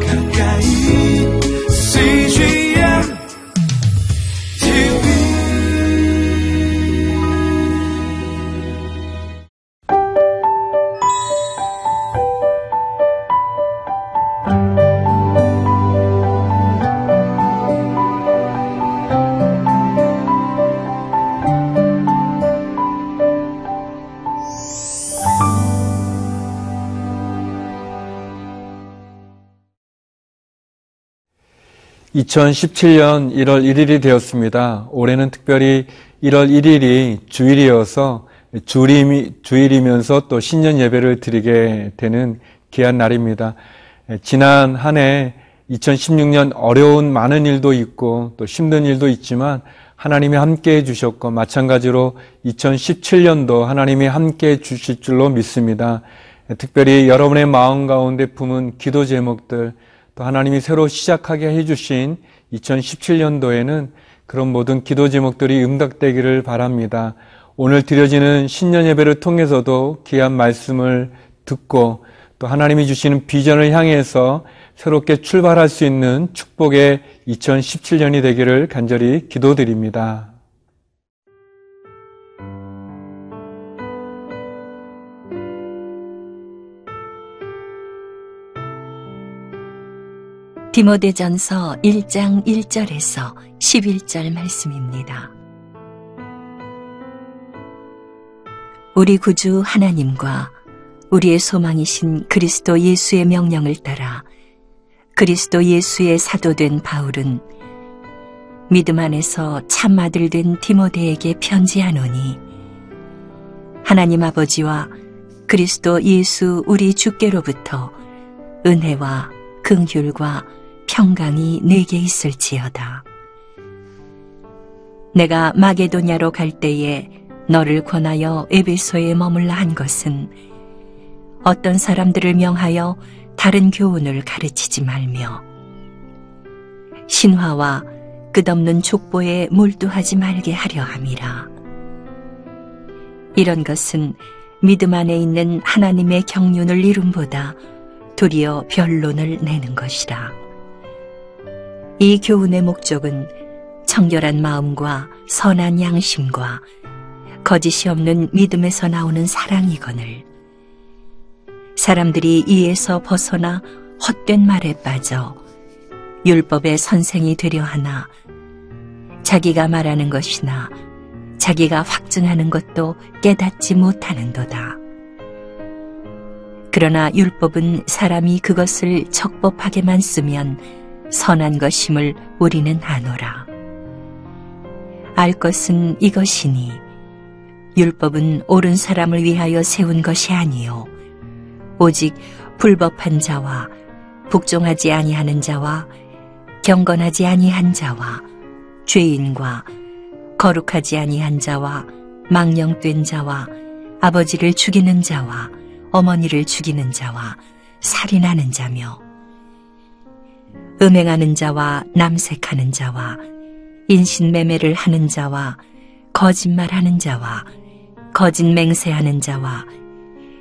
가까 (2017년 1월 1일이) 되었습니다. 올해는 특별히 (1월 1일이) 주일이어서 주일이, 주일이면서 또 신년 예배를 드리게 되는 귀한 날입니다. 지난 한 해 2016년 어려운 많은 일도 있고 또 힘든 일도 있지만 하나님이 함께 해주셨고 마찬가지로 2017년도 하나님이 함께 해주실 줄로 믿습니다. 특별히 여러분의 마음 가운데 품은 기도 제목들 또 하나님이 새로 시작하게 해주신 2017년도에는 그런 모든 기도 제목들이 응답되기를 바랍니다. 오늘 드려지는 신년 예배를 통해서도 귀한 말씀을 듣고 또 하나님이 주시는 비전을 향해서 새롭게 출발할 수 있는 축복의 2017년이 되기를 간절히 기도드립니다. 디모데전서 1장 1절에서 11절 말씀입니다. 우리 구주 하나님과 우리의 소망이신 그리스도 예수의 명령을 따라 그리스도 예수의 사도된 바울은 믿음 안에서 참 아들 된 디모데에게 편지하노니 하나님 아버지와 그리스도 예수 우리 주께로부터 은혜와 긍휼과 평강이 내게 있을지어다. 내가 마게도냐로 갈 때에 너를 권하여 에베소에 머물라 한 것은 어떤 사람들을 명하여 다른 교훈을 가르치지 말며 신화와 끝없는 족보에 몰두하지 말게 하려 함이라. 이런 것은 믿음 안에 있는 하나님의 경륜을 이룸보다 도리어 변론을 내는 것이라. 이 교훈의 목적은 청결한 마음과 선한 양심과 거짓이 없는 믿음에서 나오는 사랑이거늘 사람들이 이에서 벗어나 헛된 말에 빠져 율법의 선생이 되려 하나 자기가 말하는 것이나 자기가 확증하는 것도 깨닫지 못하는도다. 그러나 율법은 사람이 그것을 적법하게만 쓰면 선한 것임을 우리는 아노라. 알 것은 이것이니 율법은 옳은 사람을 위하여 세운 것이 아니요 오직 불법한 자와 복종하지 아니하는 자와 경건하지 아니한 자와 죄인과 거룩하지 아니한 자와 망령된 자와 아버지를 죽이는 자와 어머니를 죽이는 자와 살인하는 자며 음행하는 자와 남색하는 자와 인신매매를 하는 자와 거짓말하는 자와 거짓 맹세하는 자와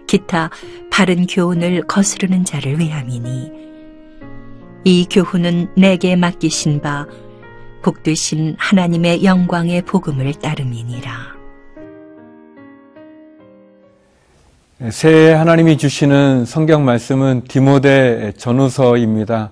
기타 바른 교훈을 거스르는 자를 위함이니 이 교훈은 내게 맡기신 바 복되신 하나님의 영광의 복음을 따름이니라. 새해 하나님이 주시는 성경 말씀은 디모데 전후서입니다.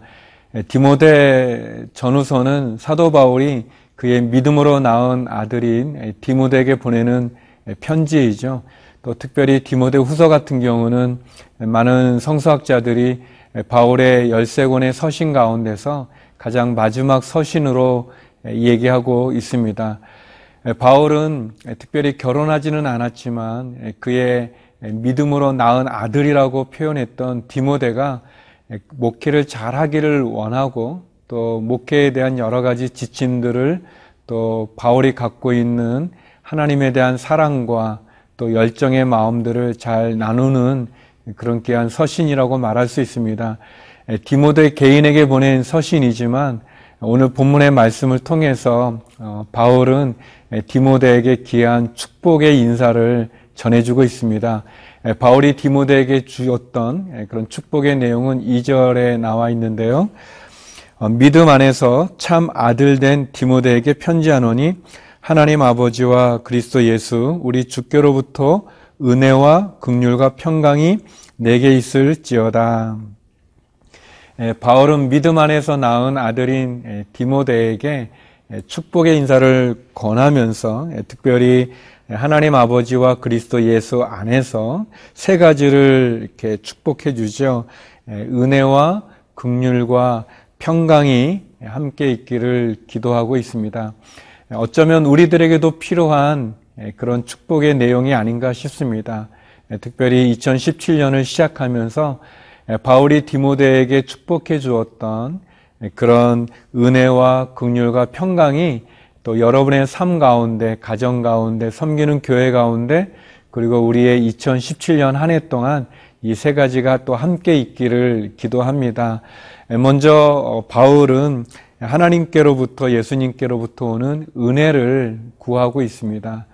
디모데 전후서는 사도 바울이 그의 믿음으로 낳은 아들인 디모데에게 보내는 편지이죠. 또 특별히 디모데 후서 같은 경우는 많은 성서학자들이 바울의 열세 권의 서신 가운데서 가장 마지막 서신으로 얘기하고 있습니다. 바울은 특별히 결혼하지는 않았지만 그의 믿음으로 낳은 아들이라고 표현했던 디모데가 목회를 잘 하기를 원하고 또 목회에 대한 여러 가지 지침들을 또 바울이 갖고 있는 하나님에 대한 사랑과 또 열정의 마음들을 잘 나누는 그런 귀한 서신이라고 말할 수 있습니다. 디모데 개인에게 보낸 서신이지만 오늘 본문의 말씀을 통해서 어, 바울은 디모데에게 귀한 축복의 인사를 전해주고 있습니다. 에, 바울이 디모데에게 주었던 에, 그런 축복의 내용은 2절에 나와 있는데요. 어, 믿음 안에서 참 아들 된 디모데에게 편지하노니 하나님 아버지와 그리스도 예수 우리 주께로부터 은혜와 극률과 평강이 내게 있을지어다. 에, 바울은 믿음 안에서 낳은 아들인 에, 디모데에게 에, 축복의 인사를 권하면서 에, 특별히 하나님 아버지와 그리스도 예수 안에서 세 가지를 이렇게 축복해 주죠. 은혜와 극률과 평강이 함께 있기를 기도하고 있습니다. 어쩌면 우리들에게도 필요한 그런 축복의 내용이 아닌가 싶습니다. 특별히 2017년을 시작하면서 바울이 디모데에게 축복해 주었던 그런 은혜와 극률과 평강이 또 여러분의 삶 가운데, 가정 가운데, 섬기는 교회 가운데, 그리고 우리의 2017년 한 해 동안 이 세 가지가 또 함께 있기를 기도합니다. 먼저 바울은 하나님께로부터 예수님께로부터 오는 은혜를 구하고 있습니다.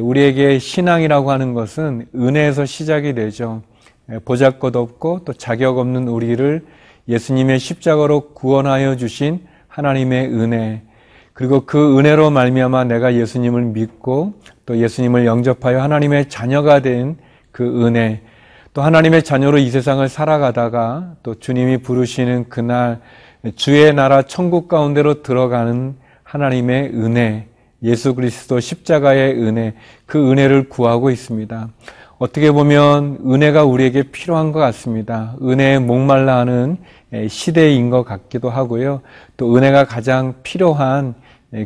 우리에게 신앙이라고 하는 것은 은혜에서 시작이 되죠. 보잘 것 없고 또 자격 없는 우리를 예수님의 십자가로 구원하여 주신 하나님의 은혜, 그리고 그 은혜로 말미암아 내가 예수님을 믿고 또 예수님을 영접하여 하나님의 자녀가 된 그 은혜, 또 하나님의 자녀로 이 세상을 살아가다가 또 주님이 부르시는 그날 주의 나라 천국 가운데로 들어가는 하나님의 은혜, 예수 그리스도 십자가의 은혜, 그 은혜를 구하고 있습니다. 어떻게 보면 은혜가 우리에게 필요한 것 같습니다. 은혜에 목말라 하는 시대인 것 같기도 하고요. 또 은혜가 가장 필요한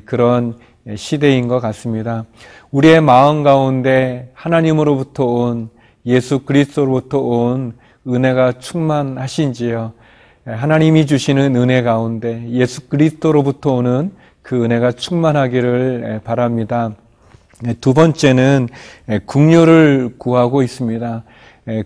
그런 시대인 것 같습니다. 우리의 마음 가운데 하나님으로부터 온 예수 그리스도로부터 온 은혜가 충만하신지요. 하나님이 주시는 은혜 가운데 예수 그리스도로부터 오는 그 은혜가 충만하기를 바랍니다. 두 번째는 국률을 구하고 있습니다.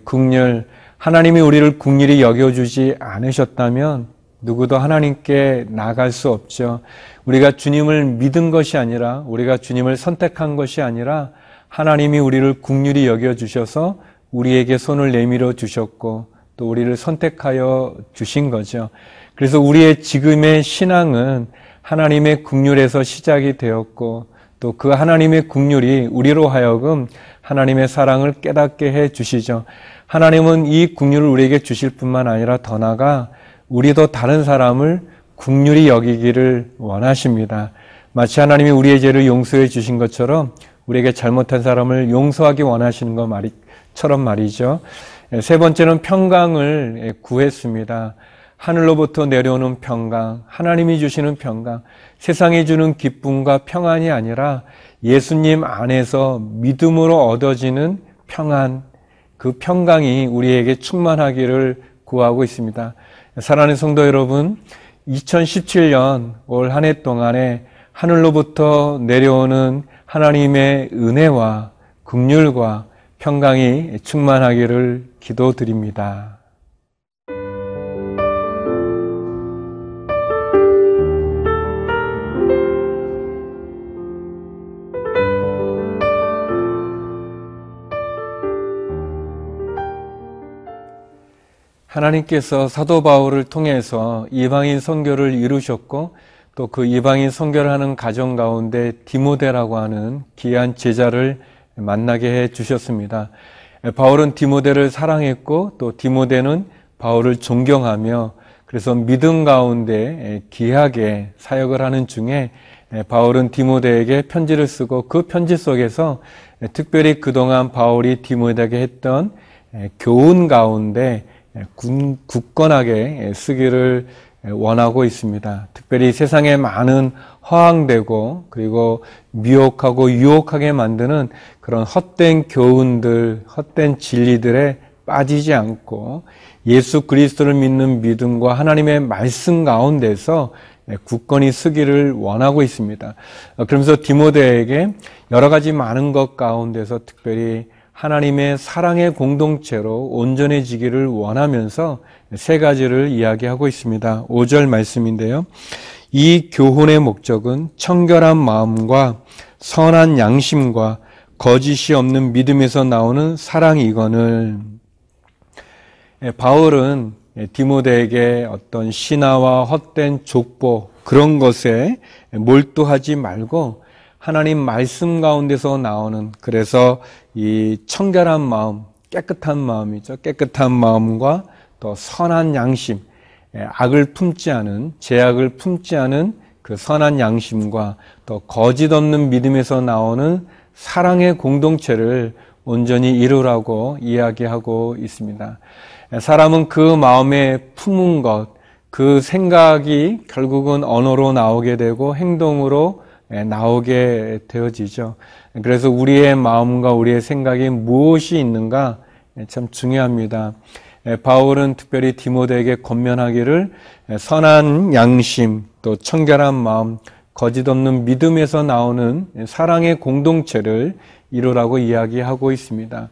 국률 하나님이 우리를 국률이 여겨주지 않으셨다면 누구도 하나님께 나갈 수 없죠. 우리가 주님을 믿은 것이 아니라 우리가 주님을 선택한 것이 아니라 하나님이 우리를 국률이 여겨 주셔서 우리에게 손을 내밀어 주셨고 또 우리를 선택하여 주신 거죠. 그래서 우리의 지금의 신앙은 하나님의 국률에서 시작이 되었고 또 그 하나님의 국률이 우리로 하여금 하나님의 사랑을 깨닫게 해 주시죠. 하나님은 이 국률을 우리에게 주실 뿐만 아니라 더 나아가 우리도 다른 사람을 국률이 여기기를 원하십니다. 마치 하나님이 우리의 죄를 용서해 주신 것처럼 우리에게 잘못한 사람을 용서하기 원하시는 것 말이처럼 말이죠. 세 번째는 평강을 구했습니다. 하늘로부터 내려오는 평강, 하나님이 주시는 평강, 세상이 주는 기쁨과 평안이 아니라 예수님 안에서 믿음으로 얻어지는 평안, 그 평강이 우리에게 충만하기를 구하고 있습니다. 사랑하는 성도 여러분, 2017년 올 한 해 동안에 하늘로부터 내려오는 하나님의 은혜와 긍휼과 평강이 충만하기를 기도드립니다. 하나님께서 사도 바울을 통해서 이방인 선교를 이루셨고 또 그 이방인 선교를 하는 가정 가운데 디모데라고 하는 귀한 제자를 만나게 해 주셨습니다. 바울은 디모데를 사랑했고 또 디모데는 바울을 존경하며 그래서 믿음 가운데 귀하게 사역을 하는 중에 바울은 디모데에게 편지를 쓰고 그 편지 속에서 특별히 그동안 바울이 디모데에게 했던 교훈 가운데 굳건하게 쓰기를 원하고 있습니다. 특별히 세상에 많은 허황되고 그리고 미혹하고 유혹하게 만드는 그런 헛된 교훈들, 헛된 진리들에 빠지지 않고 예수 그리스도를 믿는 믿음과 하나님의 말씀 가운데서 굳건히 쓰기를 원하고 있습니다. 그러면서 디모데에게 여러 가지 많은 것 가운데서 특별히 하나님의 사랑의 공동체로 온전해지기를 원하면서 세 가지를 이야기하고 있습니다. 5절 말씀인데요. 이 교훈의 목적은 청결한 마음과 선한 양심과 거짓이 없는 믿음에서 나오는 사랑이거늘 예, 바울은 예, 디모데에게 어떤 신화와 헛된 족보 그런 것에 몰두하지 말고 하나님 말씀 가운데서 나오는 그래서 이 청결한 마음, 깨끗한 마음이죠. 깨끗한 마음과 또 선한 양심, 예, 악을 품지 않은 제약을 품지 않은 그 선한 양심과 또 거짓 없는 믿음에서 나오는 사랑의 공동체를 온전히 이루라고 이야기하고 있습니다. 사람은 그 마음에 품은 것, 그 생각이 결국은 언어로 나오게 되고 행동으로 나오게 되어지죠. 그래서 우리의 마음과 우리의 생각이 무엇이 있는가 참 중요합니다. 바울은 특별히 디모데에게 권면하기를 선한 양심, 또 청결한 마음, 거짓 없는 믿음에서 나오는 사랑의 공동체를 이루라고 이야기하고 있습니다.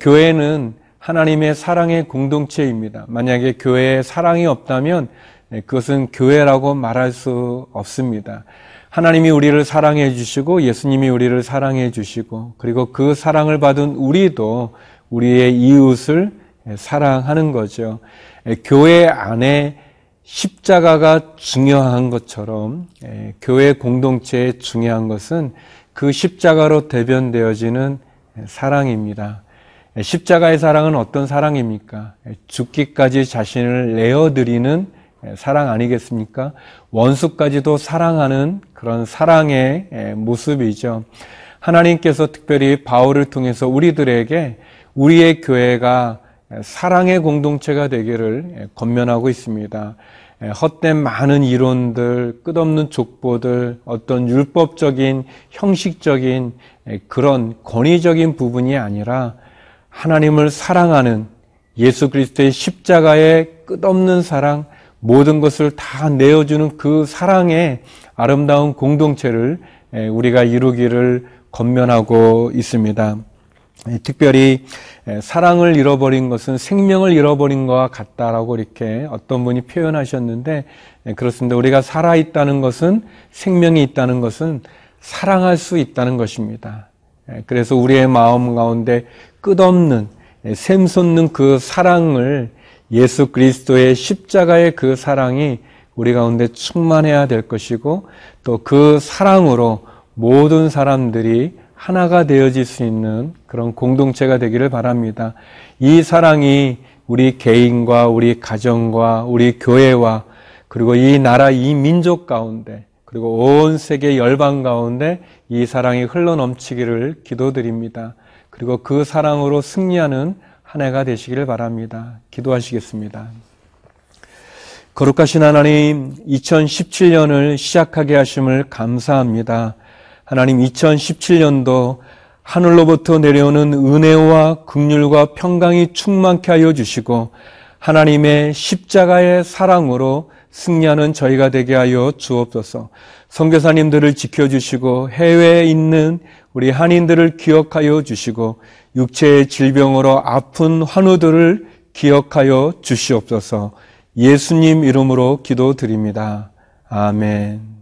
교회는 하나님의 사랑의 공동체입니다. 만약에 교회에 사랑이 없다면 그것은 교회라고 말할 수 없습니다. 하나님이 우리를 사랑해 주시고 예수님이 우리를 사랑해 주시고 그리고 그 사랑을 받은 우리도 우리의 이웃을 사랑하는 거죠. 교회 안에 십자가가 중요한 것처럼 교회 공동체에 중요한 것은 그 십자가로 대변되어지는 사랑입니다. 십자가의 사랑은 어떤 사랑입니까? 죽기까지 자신을 내어드리는 사랑 아니겠습니까? 원수까지도 사랑하는 그런 사랑의 모습이죠. 하나님께서 특별히 바울을 통해서 우리들에게 우리의 교회가 사랑의 공동체가 되기를 권면하고 있습니다. 헛된 많은 이론들, 끝없는 족보들, 어떤 율법적인, 형식적인 그런 권위적인 부분이 아니라 하나님을 사랑하는 예수 그리스도의 십자가의 끝없는 사랑, 모든 것을 다 내어주는 그 사랑의 아름다운 공동체를 우리가 이루기를 권면하고 있습니다. 특별히 사랑을 잃어버린 것은 생명을 잃어버린 것과 같다라고 이렇게 어떤 분이 표현하셨는데 그렇습니다. 우리가 살아 있다는 것은 생명이 있다는 것은 사랑할 수 있다는 것입니다. 그래서 우리의 마음 가운데 끝없는 샘솟는 그 사랑을 예수 그리스도의 십자가의 그 사랑이 우리 가운데 충만해야 될 것이고 또 그 사랑으로 모든 사람들이 하나가 되어질 수 있는 그런 공동체가 되기를 바랍니다. 이 사랑이 우리 개인과 우리 가정과 우리 교회와 그리고 이 나라 이 민족 가운데 그리고 온 세계 열방 가운데 이 사랑이 흘러 넘치기를 기도드립니다. 그리고 그 사랑으로 승리하는 한 해가 되시기를 바랍니다. 기도하시겠습니다. 거룩하신 하나님, 2017년을 시작하게 하심을 감사합니다. 하나님, 2017년도 하늘로부터 내려오는 은혜와 극률과 평강이 충만케 하여 주시고 하나님의 십자가의 사랑으로 승리하는 저희가 되게 하여 주옵소서. 선교사님들을 지켜주시고 해외에 있는 우리 한인들을 기억하여 주시고 육체의 질병으로 아픈 환우들을 기억하여 주시옵소서. 예수님 이름으로 기도드립니다. 아멘.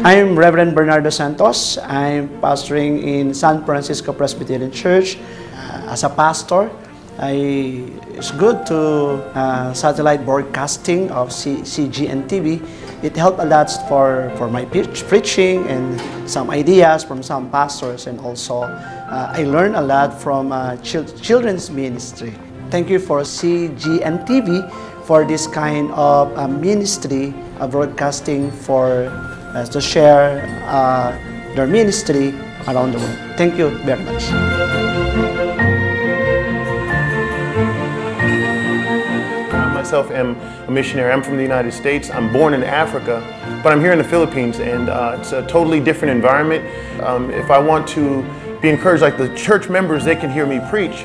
I'm Reverend Bernardo Santos. I'm pastoring in San Francisco Presbyterian Church. Uh, as a pastor, I, it's good to uh, satellite broadcasting of C, CGN TV. It helped a lot for, for my preach, preaching and some ideas from some pastors, and also uh, I learned a lot from uh, chil- children's ministry. Thank you for CGN TV for this kind of uh, ministry broadcasting for uh, to share uh, their ministry around the world. Thank you very much. I myself am a missionary. I'm from the United States. I'm born in Africa, but I'm here in the Philippines, and uh, it's a totally different environment. Um, if I want to be encouraged, like the church members, they can hear me preach,